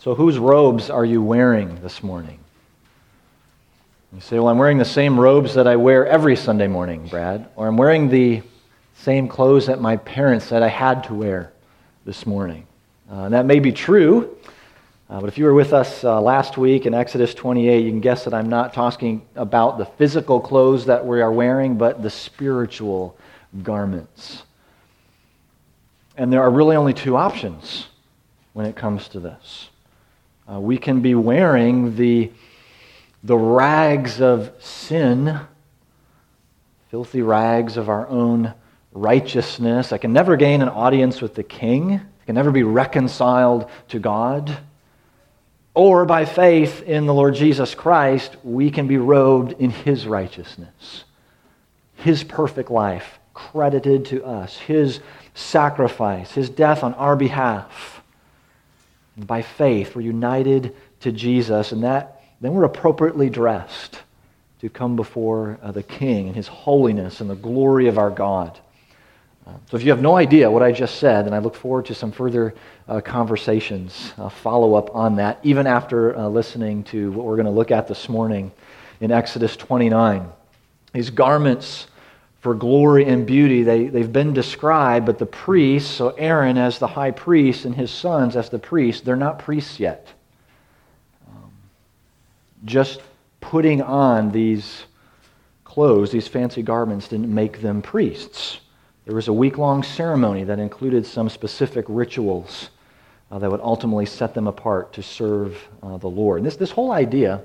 So, whose robes are you wearing this morning? You say, Well, I'm wearing the same robes that I wear every Sunday morning, Brad. Or I'm wearing the same clothes that my parents said I had to wear this morning. Uh, and that may be true, uh, but if you were with us uh, last week in Exodus 28, you can guess that I'm not talking about the physical clothes that we are wearing, but the spiritual garments. And there are really only two options when it comes to this. Uh, we can be wearing the, the rags of sin, filthy rags of our own righteousness. I can never gain an audience with the king, I can never be reconciled to God. Or by faith in the Lord Jesus Christ, we can be robed in his righteousness, his perfect life credited to us, his sacrifice, his death on our behalf. By faith, we're united to Jesus, and that, then we're appropriately dressed to come before uh, the King and his holiness and the glory of our God. Uh, so if you have no idea what I just said, then I look forward to some further uh, conversations, uh, follow up on that, even after uh, listening to what we're going to look at this morning in Exodus 29. These garments for glory and beauty. They, they've been described, but the priests, so Aaron as the high priest and his sons as the priests, they're not priests yet. Um, just putting on these clothes, these fancy garments, didn't make them priests. There was a week long ceremony that included some specific rituals uh, that would ultimately set them apart to serve uh, the Lord. And this, this whole idea,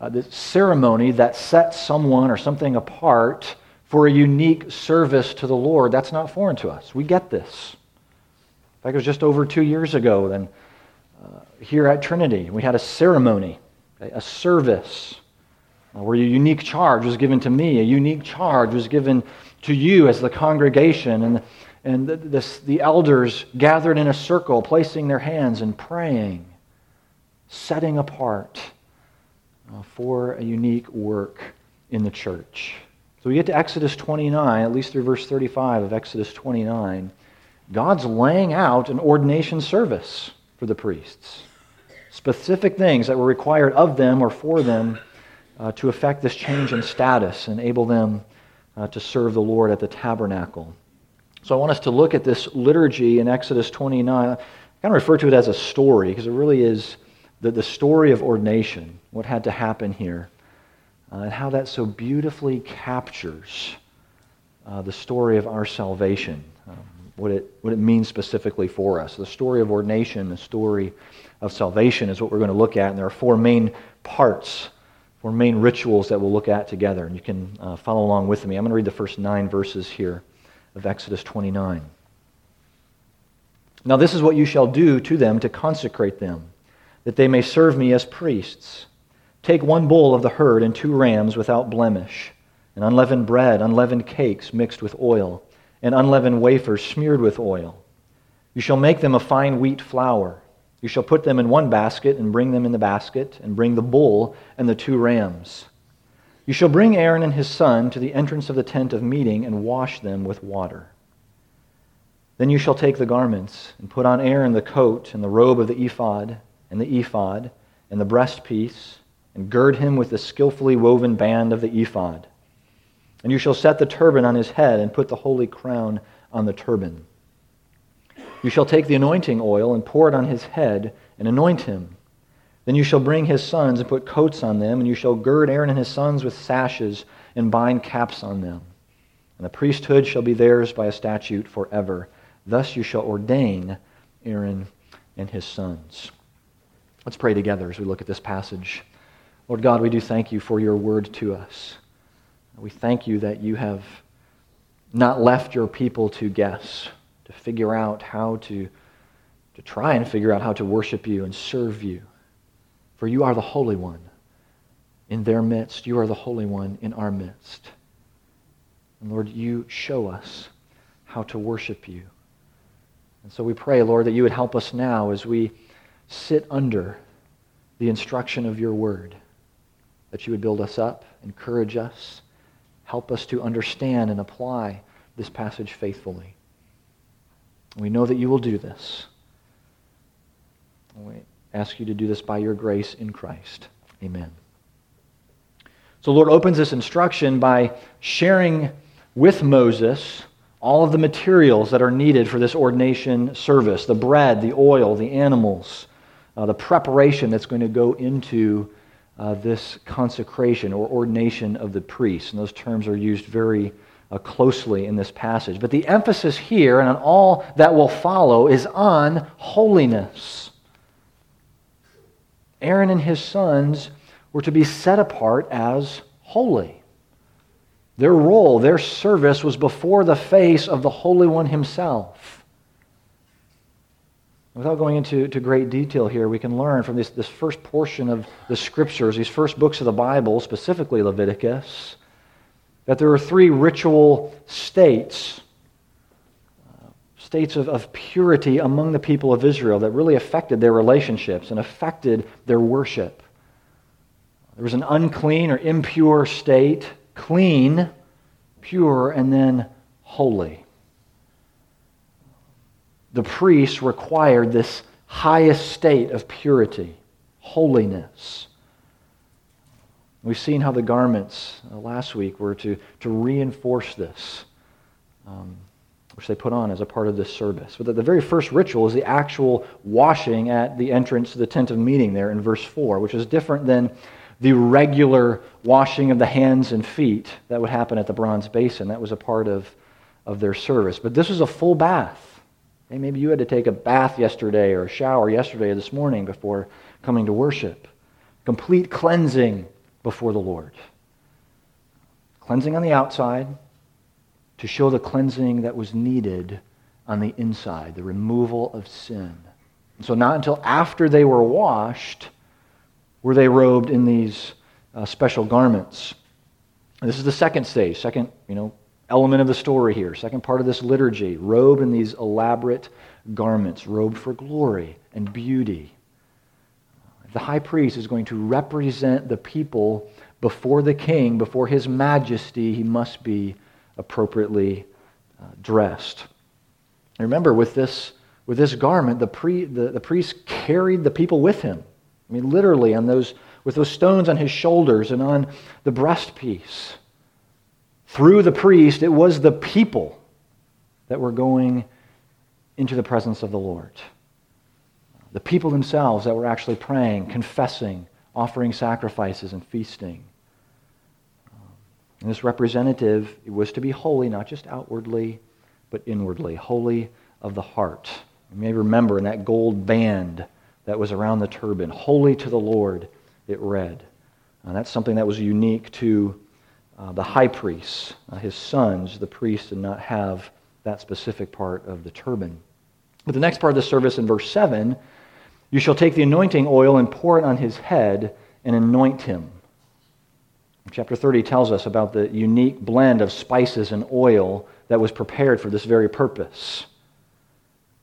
uh, this ceremony that sets someone or something apart for a unique service to the Lord, that's not foreign to us. We get this. In fact, it was just over two years ago, then, uh, here at Trinity, we had a ceremony, okay, a service, uh, where a unique charge was given to me, a unique charge was given to you as the congregation, and, and the, this, the elders gathered in a circle, placing their hands and praying, setting apart uh, for a unique work in the church. So we get to Exodus 29, at least through verse 35 of Exodus 29. God's laying out an ordination service for the priests. Specific things that were required of them or for them uh, to effect this change in status, and enable them uh, to serve the Lord at the tabernacle. So I want us to look at this liturgy in Exodus 29. I kind of refer to it as a story because it really is the, the story of ordination, what had to happen here uh, and how that so beautifully captures uh, the story of our salvation, um, what, it, what it means specifically for us. The story of ordination, the story of salvation is what we're going to look at, and there are four main parts, four main rituals that we'll look at together. And you can uh, follow along with me. I'm going to read the first nine verses here of Exodus 29. Now, this is what you shall do to them to consecrate them, that they may serve me as priests. Take one bull of the herd and two rams without blemish, and unleavened bread, unleavened cakes mixed with oil, and unleavened wafers smeared with oil. You shall make them a fine wheat flour. You shall put them in one basket and bring them in the basket, and bring the bull and the two rams. You shall bring Aaron and his son to the entrance of the tent of meeting and wash them with water. Then you shall take the garments and put on Aaron the coat and the robe of the ephod and the ephod and the breastpiece and gird him with the skillfully woven band of the ephod. And you shall set the turban on his head and put the holy crown on the turban. You shall take the anointing oil and pour it on his head and anoint him. Then you shall bring his sons and put coats on them, and you shall gird Aaron and his sons with sashes and bind caps on them. And the priesthood shall be theirs by a statute forever. Thus you shall ordain Aaron and his sons. Let's pray together as we look at this passage. Lord God, we do thank you for your word to us. We thank you that you have not left your people to guess, to figure out how to, to try and figure out how to worship you and serve you. For you are the Holy One in their midst. You are the Holy One in our midst. And Lord, you show us how to worship you. And so we pray, Lord, that you would help us now as we sit under the instruction of your word that you would build us up, encourage us, help us to understand and apply this passage faithfully. We know that you will do this. We ask you to do this by your grace in Christ. Amen. So, the Lord opens this instruction by sharing with Moses all of the materials that are needed for this ordination service the bread, the oil, the animals, uh, the preparation that's going to go into uh, this consecration or ordination of the priest. And those terms are used very uh, closely in this passage. But the emphasis here and on all that will follow is on holiness. Aaron and his sons were to be set apart as holy. Their role, their service was before the face of the Holy One himself. Without going into to great detail here, we can learn from this, this first portion of the scriptures, these first books of the Bible, specifically Leviticus, that there are three ritual states, uh, states of, of purity among the people of Israel that really affected their relationships and affected their worship. There was an unclean or impure state clean, pure, and then holy. The priests required this highest state of purity, holiness. We've seen how the garments uh, last week were to, to reinforce this, um, which they put on as a part of this service. But the, the very first ritual is the actual washing at the entrance to the tent of meeting there in verse 4, which is different than the regular washing of the hands and feet that would happen at the bronze basin. That was a part of, of their service. But this was a full bath. Hey, maybe you had to take a bath yesterday or a shower yesterday or this morning before coming to worship. Complete cleansing before the Lord. Cleansing on the outside to show the cleansing that was needed on the inside, the removal of sin. And so, not until after they were washed were they robed in these uh, special garments. This is the second stage, second, you know, element of the story here, second part of this liturgy, robed in these elaborate garments, robed for glory and beauty. The high priest is going to represent the people before the king, before his majesty, he must be appropriately uh, dressed. remember, with this, with this garment, the, pre, the, the priest carried the people with him. I mean, literally, on those, with those stones on his shoulders and on the breastpiece. Through the priest, it was the people that were going into the presence of the Lord. The people themselves that were actually praying, confessing, offering sacrifices, and feasting. And this representative was to be holy, not just outwardly, but inwardly, holy of the heart. You may remember in that gold band that was around the turban. Holy to the Lord, it read. And that's something that was unique to uh, the high priests. Uh, his sons, the priests, did not have that specific part of the turban. But the next part of the service in verse 7 you shall take the anointing oil and pour it on his head and anoint him. Chapter 30 tells us about the unique blend of spices and oil that was prepared for this very purpose.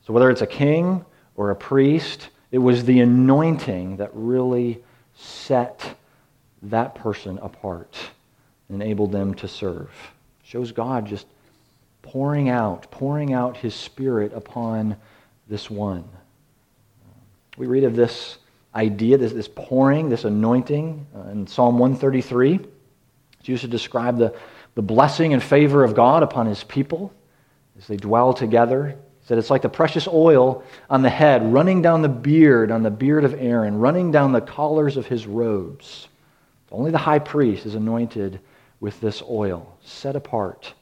So, whether it's a king or a priest, it was the anointing that really set that person apart and enabled them to serve. Shows God just pouring out, pouring out his spirit upon this one. We read of this idea, this, this pouring, this anointing uh, in Psalm 133. It's used to describe the, the blessing and favor of God upon his people as they dwell together said it's like the precious oil on the head, running down the beard, on the beard of Aaron, running down the collars of his robes. Only the high priest is anointed with this oil, set apart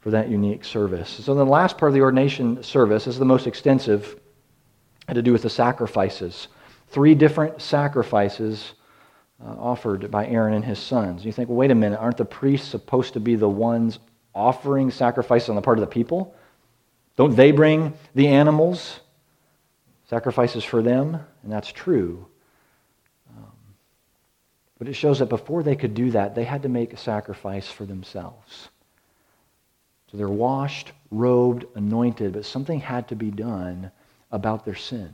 for that unique service. So, the last part of the ordination service is the most extensive, had to do with the sacrifices. Three different sacrifices uh, offered by Aaron and his sons. You think, well, wait a minute, aren't the priests supposed to be the ones offering sacrifices on the part of the people? Don't they bring the animals, sacrifices for them? And that's true. But it shows that before they could do that, they had to make a sacrifice for themselves. So they're washed, robed, anointed, but something had to be done about their sin.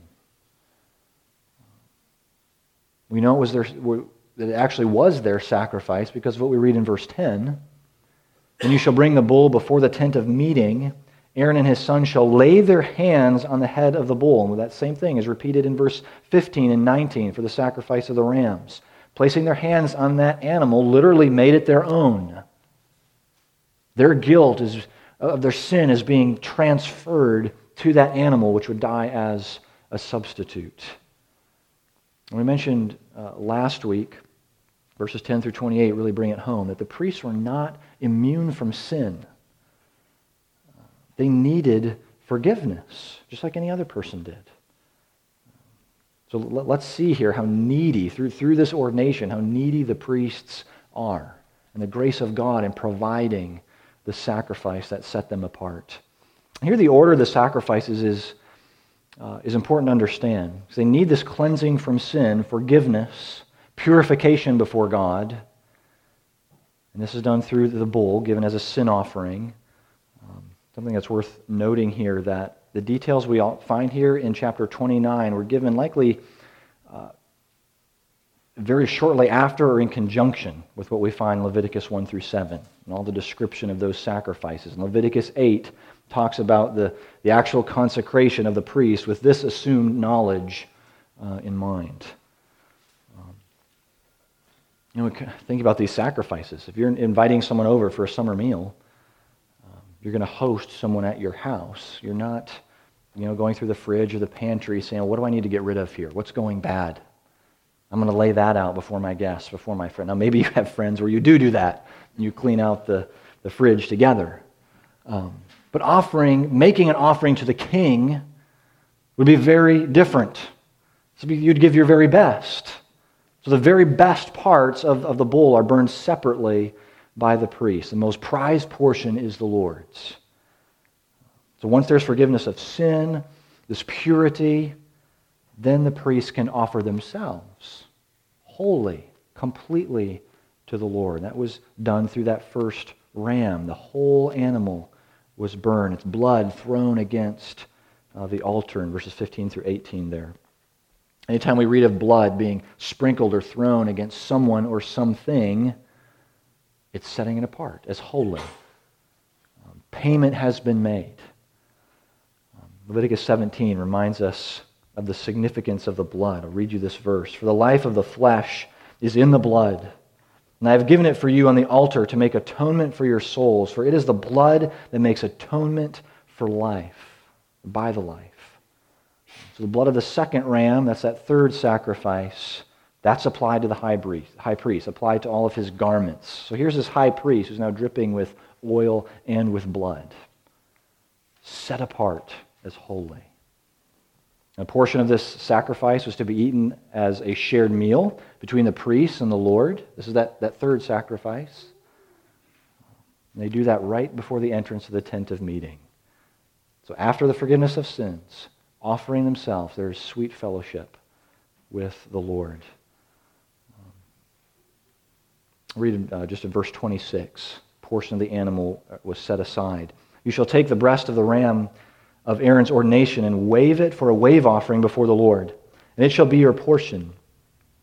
We know it was their, that it actually was their sacrifice because of what we read in verse 10. And you shall bring the bull before the tent of meeting Aaron and his son shall lay their hands on the head of the bull. And that same thing is repeated in verse 15 and 19 for the sacrifice of the rams. Placing their hands on that animal literally made it their own. Their guilt is, of their sin is being transferred to that animal, which would die as a substitute. And we mentioned uh, last week, verses 10 through 28 really bring it home, that the priests were not immune from sin. They needed forgiveness, just like any other person did. So let's see here how needy, through, through this ordination, how needy the priests are, and the grace of God in providing the sacrifice that set them apart. Here, the order of the sacrifices is, uh, is important to understand. Because they need this cleansing from sin, forgiveness, purification before God. And this is done through the bull, given as a sin offering. Um, something that's worth noting here that the details we find here in chapter 29 were given likely uh, very shortly after or in conjunction with what we find in Leviticus 1 through 7 and all the description of those sacrifices. In Leviticus 8 talks about the, the actual consecration of the priest with this assumed knowledge uh, in mind. Um, you know, think about these sacrifices. If you're inviting someone over for a summer meal, you're going to host someone at your house. You're not, you know, going through the fridge or the pantry saying, "What do I need to get rid of here? What's going bad?" I'm going to lay that out before my guests, before my friend. Now, maybe you have friends where you do do that. You clean out the, the fridge together. Um, but offering, making an offering to the king would be very different. So you'd give your very best. So the very best parts of, of the bull are burned separately by the priest. The most prized portion is the Lord's. So once there's forgiveness of sin, this purity, then the priests can offer themselves wholly, completely to the Lord. That was done through that first ram. The whole animal was burned, its blood thrown against uh, the altar in verses 15 through 18 there. Anytime we read of blood being sprinkled or thrown against someone or something, it's setting it apart as holy. Um, payment has been made. Um, Leviticus 17 reminds us of the significance of the blood. I'll read you this verse. For the life of the flesh is in the blood, and I have given it for you on the altar to make atonement for your souls, for it is the blood that makes atonement for life, by the life. So the blood of the second ram, that's that third sacrifice, that's applied to the high priest, high priest, applied to all of his garments. So here's this high priest who's now dripping with oil and with blood, set apart as holy. A portion of this sacrifice was to be eaten as a shared meal between the priests and the Lord. This is that, that third sacrifice. And they do that right before the entrance of the tent of meeting. So after the forgiveness of sins, offering themselves, there is sweet fellowship with the Lord. Read uh, just in verse 26. portion of the animal was set aside. You shall take the breast of the ram of Aaron's ordination and wave it for a wave offering before the Lord, and it shall be your portion.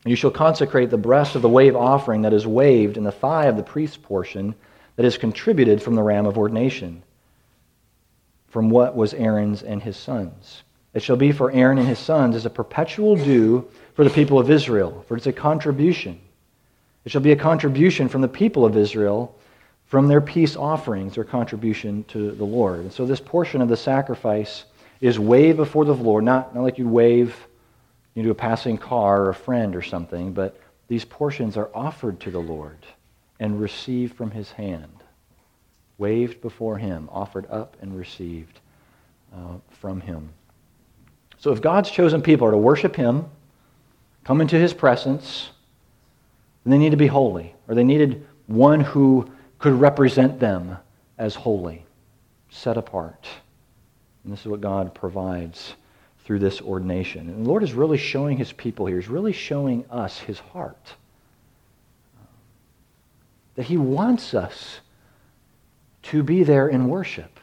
You shall consecrate the breast of the wave offering that is waved and the thigh of the priest's portion that is contributed from the ram of ordination, from what was Aaron's and his sons. It shall be for Aaron and his sons as a perpetual due for the people of Israel, for it's a contribution. It shall be a contribution from the people of Israel from their peace offerings their contribution to the Lord. And so this portion of the sacrifice is waved before the Lord, not, not like you wave know, a passing car or a friend or something, but these portions are offered to the Lord and received from his hand, waved before him, offered up and received uh, from him. So if God's chosen people are to worship him, come into his presence, then they need to be holy, or they needed one who could represent them as holy, set apart. And this is what God provides through this ordination. And the Lord is really showing his people here, he's really showing us his heart. That he wants us to be there in worship.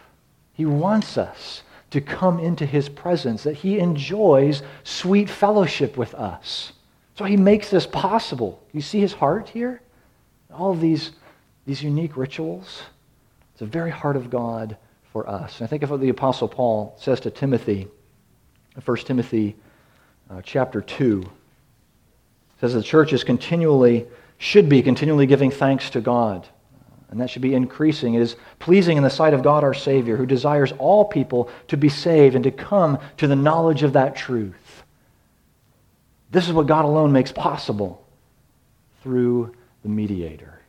He wants us to come into his presence, that he enjoys sweet fellowship with us. So he makes this possible. You see his heart here? All of these these unique rituals. It's the very heart of God for us. And I think of what the Apostle Paul says to Timothy, 1 Timothy uh, chapter 2. It says the church is continually, should be continually giving thanks to God. And that should be increasing. It is pleasing in the sight of God our Savior, who desires all people to be saved and to come to the knowledge of that truth. This is what God alone makes possible through the mediator,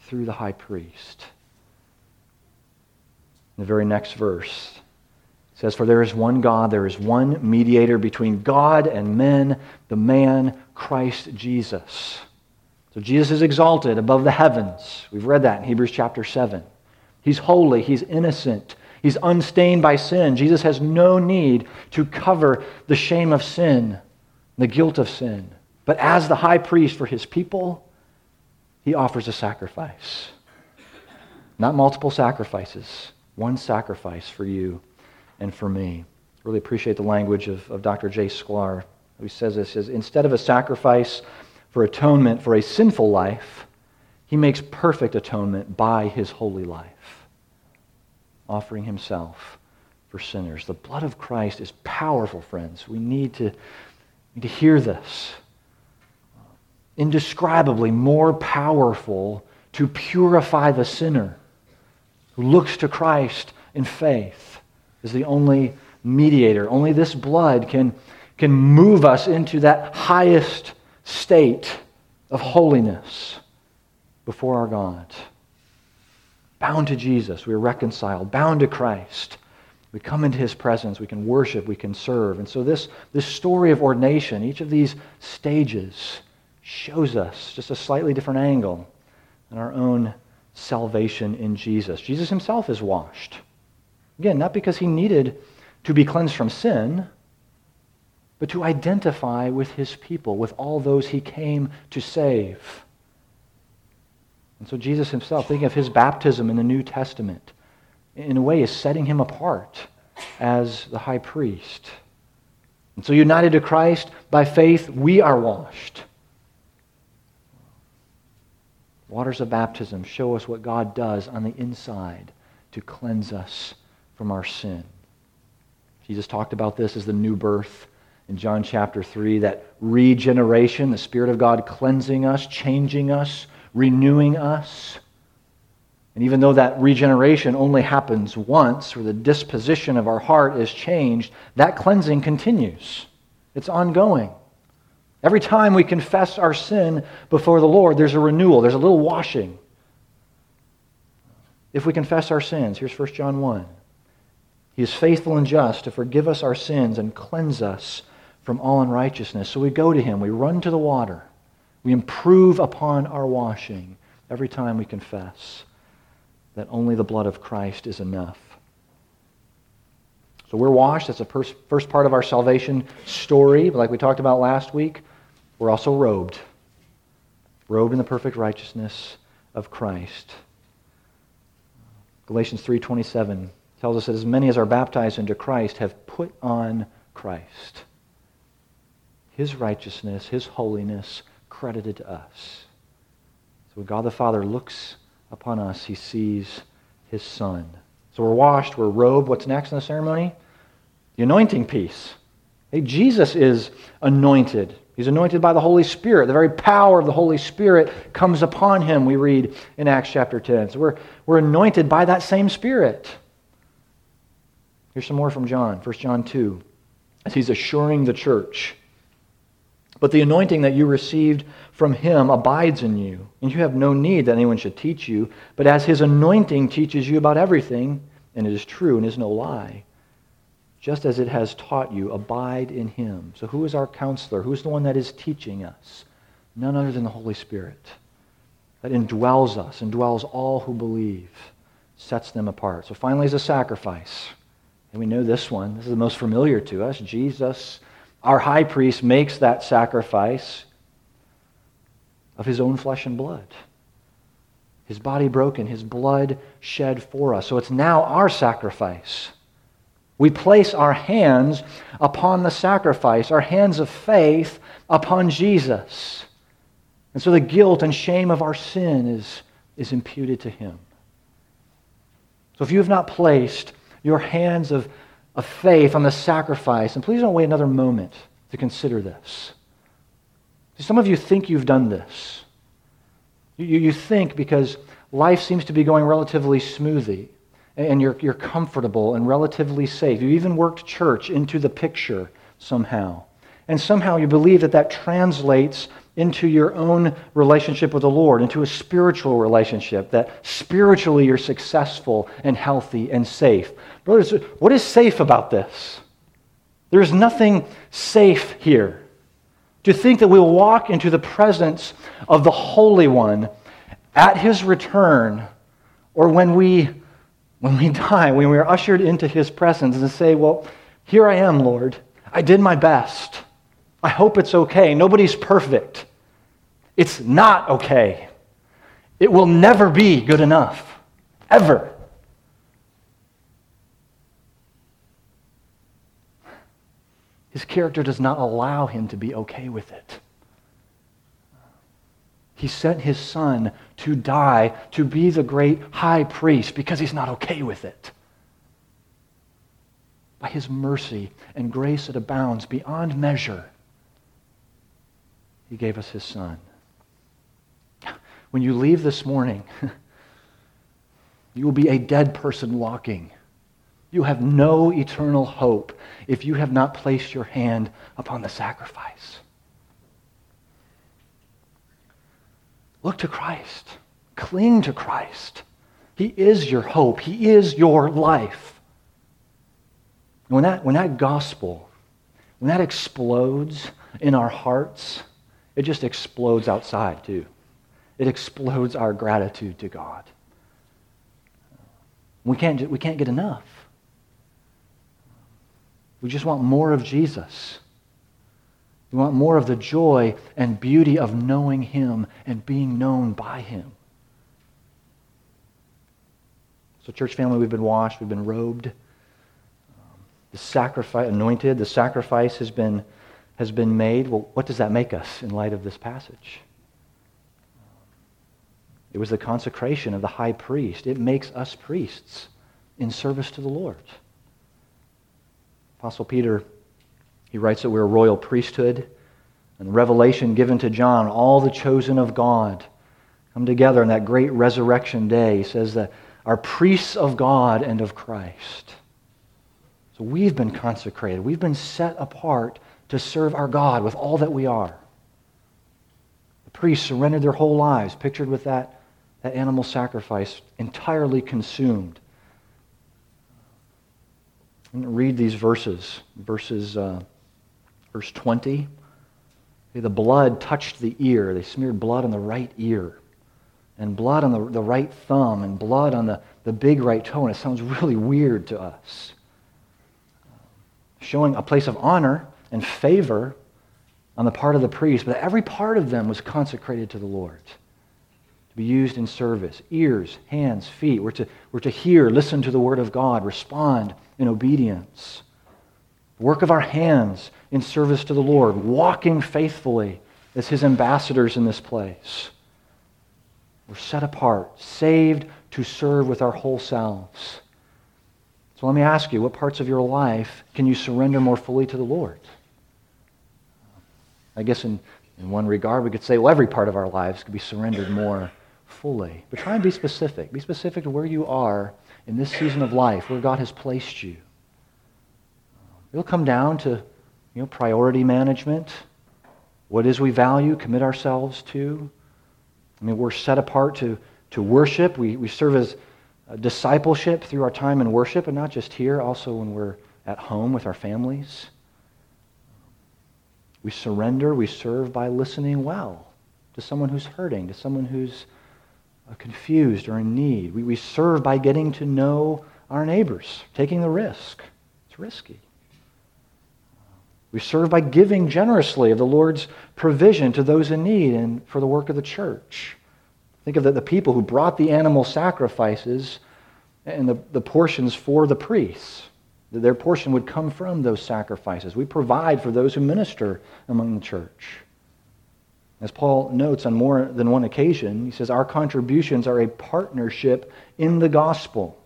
through the high priest. In the very next verse, it says, For there is one God, there is one mediator between God and men, the man Christ Jesus. So Jesus is exalted above the heavens. We've read that in Hebrews chapter 7. He's holy, he's innocent, he's unstained by sin. Jesus has no need to cover the shame of sin, the guilt of sin. But as the high priest for his people, he offers a sacrifice. Not multiple sacrifices, one sacrifice for you and for me. Really appreciate the language of, of Dr. J. Sklar, who says this is instead of a sacrifice for atonement for a sinful life, he makes perfect atonement by his holy life, offering himself for sinners. The blood of Christ is powerful, friends. We need to, to hear this. Indescribably more powerful to purify the sinner who looks to Christ in faith is the only mediator. Only this blood can, can move us into that highest state of holiness before our God. Bound to Jesus, we are reconciled. Bound to Christ. We come into his presence. We can worship. We can serve. And so, this, this story of ordination, each of these stages, shows us just a slightly different angle in our own salvation in Jesus. Jesus himself is washed. Again, not because he needed to be cleansed from sin, but to identify with his people, with all those he came to save. And so Jesus himself, thinking of his baptism in the New Testament, in a way is setting him apart as the high priest. And so, united to Christ by faith, we are washed. Waters of baptism show us what God does on the inside to cleanse us from our sin. Jesus talked about this as the new birth in John chapter 3 that regeneration, the Spirit of God cleansing us, changing us, renewing us. And even though that regeneration only happens once, where the disposition of our heart is changed, that cleansing continues. It's ongoing. Every time we confess our sin before the Lord, there's a renewal, there's a little washing. If we confess our sins, here's 1 John 1. He is faithful and just to forgive us our sins and cleanse us from all unrighteousness. So we go to him, we run to the water, we improve upon our washing every time we confess that only the blood of Christ is enough. So we're washed. That's the first part of our salvation story, like we talked about last week. We're also robed, robed in the perfect righteousness of Christ. Galatians 3:27 tells us that as many as are baptized into Christ have put on Christ. His righteousness, his holiness credited to us. So God the Father looks upon us, he sees his son. So we're washed, we're robed. What's next in the ceremony? The anointing piece. Hey, Jesus is anointed. He's anointed by the Holy Spirit. The very power of the Holy Spirit comes upon him, we read in Acts chapter 10. So we're, we're anointed by that same Spirit. Here's some more from John, 1 John 2, as he's assuring the church. But the anointing that you received from him abides in you, and you have no need that anyone should teach you. But as his anointing teaches you about everything, and it is true and is no lie, just as it has taught you, abide in him. So, who is our counselor? Who is the one that is teaching us? None other than the Holy Spirit that indwells us, indwells all who believe, sets them apart. So, finally, is a sacrifice. And we know this one. This is the most familiar to us. Jesus, our high priest, makes that sacrifice of his own flesh and blood. His body broken, his blood shed for us. So it's now our sacrifice. We place our hands upon the sacrifice, our hands of faith upon Jesus. And so the guilt and shame of our sin is, is imputed to him. So if you have not placed your hands of, of faith on the sacrifice. And please don't wait another moment to consider this. Some of you think you've done this. You, you think because life seems to be going relatively smoothly and you're, you're comfortable and relatively safe. You even worked church into the picture somehow. And somehow you believe that that translates into your own relationship with the Lord, into a spiritual relationship, that spiritually you're successful and healthy and safe. Brothers, what is safe about this? There's nothing safe here. To think that we'll walk into the presence of the Holy One at his return, or when we, when we die, when we are ushered into his presence, and say, Well, here I am, Lord. I did my best. I hope it's okay. Nobody's perfect. It's not okay. It will never be good enough, ever. His character does not allow him to be okay with it. He sent his son to die, to be the great high priest, because he's not okay with it. By his mercy and grace that abounds beyond measure, he gave us his son. When you leave this morning, you will be a dead person walking. You have no eternal hope if you have not placed your hand upon the sacrifice. Look to Christ. Cling to Christ. He is your hope. He is your life. When that, when that gospel, when that explodes in our hearts, it just explodes outside too. It explodes our gratitude to God. We can't, we can't get enough. We just want more of Jesus. We want more of the joy and beauty of knowing Him and being known by Him. So, church family, we've been washed, we've been robed. the sacrifice, anointed, the sacrifice has been, has been made. Well, what does that make us in light of this passage? It was the consecration of the high priest. It makes us priests in service to the Lord. Apostle Peter, he writes that we're a royal priesthood. And revelation given to John, all the chosen of God come together on that great resurrection day. He says that are priests of God and of Christ. So we've been consecrated. We've been set apart to serve our God with all that we are. The priests surrendered their whole lives, pictured with that that animal sacrifice entirely consumed. Read these verses. Verses, uh, verse 20. The blood touched the ear. They smeared blood on the right ear, and blood on the, the right thumb, and blood on the, the big right toe. And it sounds really weird to us. Showing a place of honor and favor on the part of the priest, but every part of them was consecrated to the Lord to be used in service. Ears, hands, feet. We're to, we're to hear, listen to the word of God, respond in obedience. work of our hands in service to the Lord, walking faithfully as his ambassadors in this place. We're set apart, saved to serve with our whole selves. So let me ask you, what parts of your life can you surrender more fully to the Lord? I guess in, in one regard, we could say, well, every part of our lives could be surrendered more fully. But try and be specific. Be specific to where you are in this season of life, where God has placed you. It'll come down to you know, priority management. What is we value, commit ourselves to. I mean, we're set apart to, to worship. We, we serve as discipleship through our time in worship, and not just here, also when we're at home with our families. We surrender, we serve by listening well to someone who's hurting, to someone who's uh, confused or in need. We, we serve by getting to know our neighbors, taking the risk. It's risky. We serve by giving generously of the Lord's provision to those in need and for the work of the church. Think of the, the people who brought the animal sacrifices and the, the portions for the priests. Their portion would come from those sacrifices. We provide for those who minister among the church. As Paul notes on more than one occasion, he says, Our contributions are a partnership in the gospel.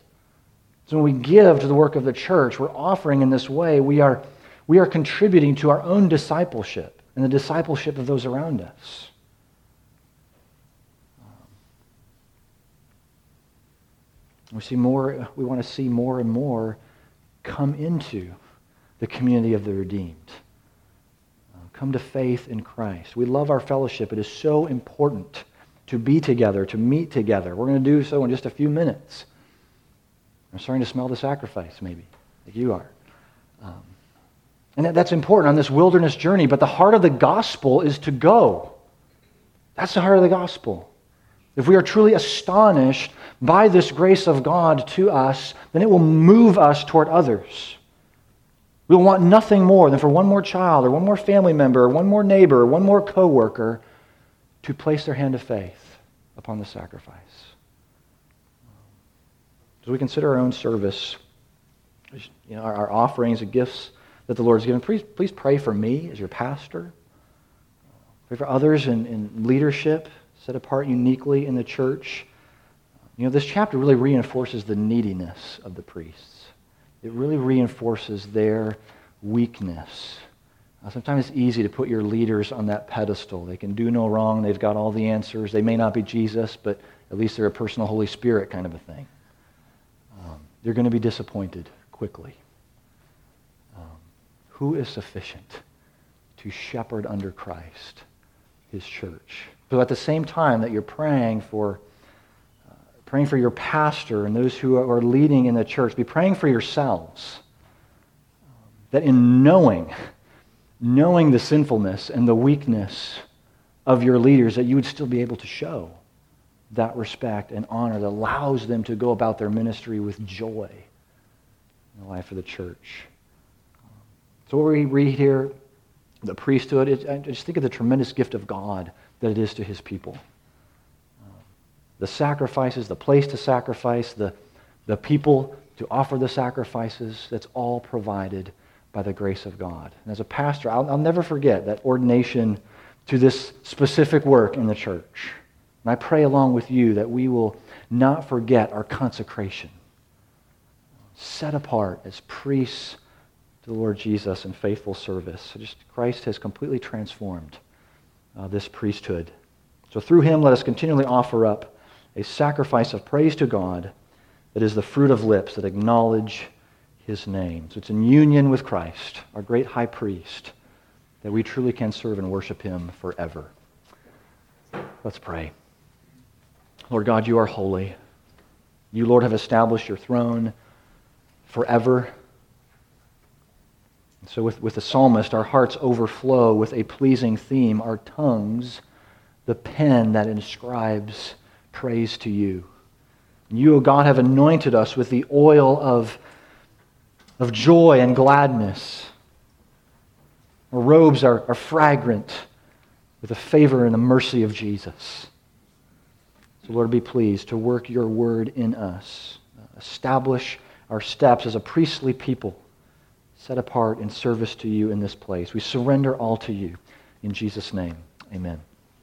So when we give to the work of the church, we're offering in this way, we are, we are contributing to our own discipleship and the discipleship of those around us. We see more, we want to see more and more come into the community of the redeemed. Uh, come to faith in Christ. We love our fellowship. It is so important to be together, to meet together. We're going to do so in just a few minutes. I'm starting to smell the sacrifice, maybe, like you are. Um, and that, that's important on this wilderness journey, but the heart of the gospel is to go. That's the heart of the gospel. If we are truly astonished by this grace of God to us, then it will move us toward others. We will want nothing more than for one more child or one more family member or one more neighbor or one more coworker to place their hand of faith upon the sacrifice. As we consider our own service, you know, our, offerings and gifts that the Lord has given, please, please pray for me as your pastor. Pray for others in, in leadership, set apart uniquely in the church. You know, this chapter really reinforces the neediness of the priests. It really reinforces their weakness. Uh, sometimes it's easy to put your leaders on that pedestal. They can do no wrong. They've got all the answers. They may not be Jesus, but at least they're a personal Holy Spirit kind of a thing. Um, they're going to be disappointed quickly. Um, who is sufficient to shepherd under Christ, his church? So at the same time that you're praying for uh, praying for your pastor and those who are leading in the church. Be praying for yourselves. That in knowing, knowing the sinfulness and the weakness of your leaders, that you would still be able to show that respect and honor that allows them to go about their ministry with joy in the life of the church. So, what we read here, the priesthood, it, I just think of the tremendous gift of God that it is to his people the sacrifices, the place to sacrifice, the, the people to offer the sacrifices, that's all provided by the grace of God. And as a pastor, I'll, I'll never forget that ordination to this specific work in the church. And I pray along with you that we will not forget our consecration, set apart as priests to the Lord Jesus in faithful service. So just Christ has completely transformed uh, this priesthood. So through him, let us continually offer up a sacrifice of praise to God that is the fruit of lips that acknowledge his name. So it's in union with Christ, our great high priest, that we truly can serve and worship him forever. Let's pray. Lord God, you are holy. You, Lord, have established your throne forever. So, with, with the psalmist, our hearts overflow with a pleasing theme, our tongues, the pen that inscribes praise to you. You, O oh God, have anointed us with the oil of, of joy and gladness. Our robes are, are fragrant with the favor and the mercy of Jesus. So, Lord, be pleased to work your word in us. Establish our steps as a priestly people set apart in service to you in this place. We surrender all to you. In Jesus' name, amen.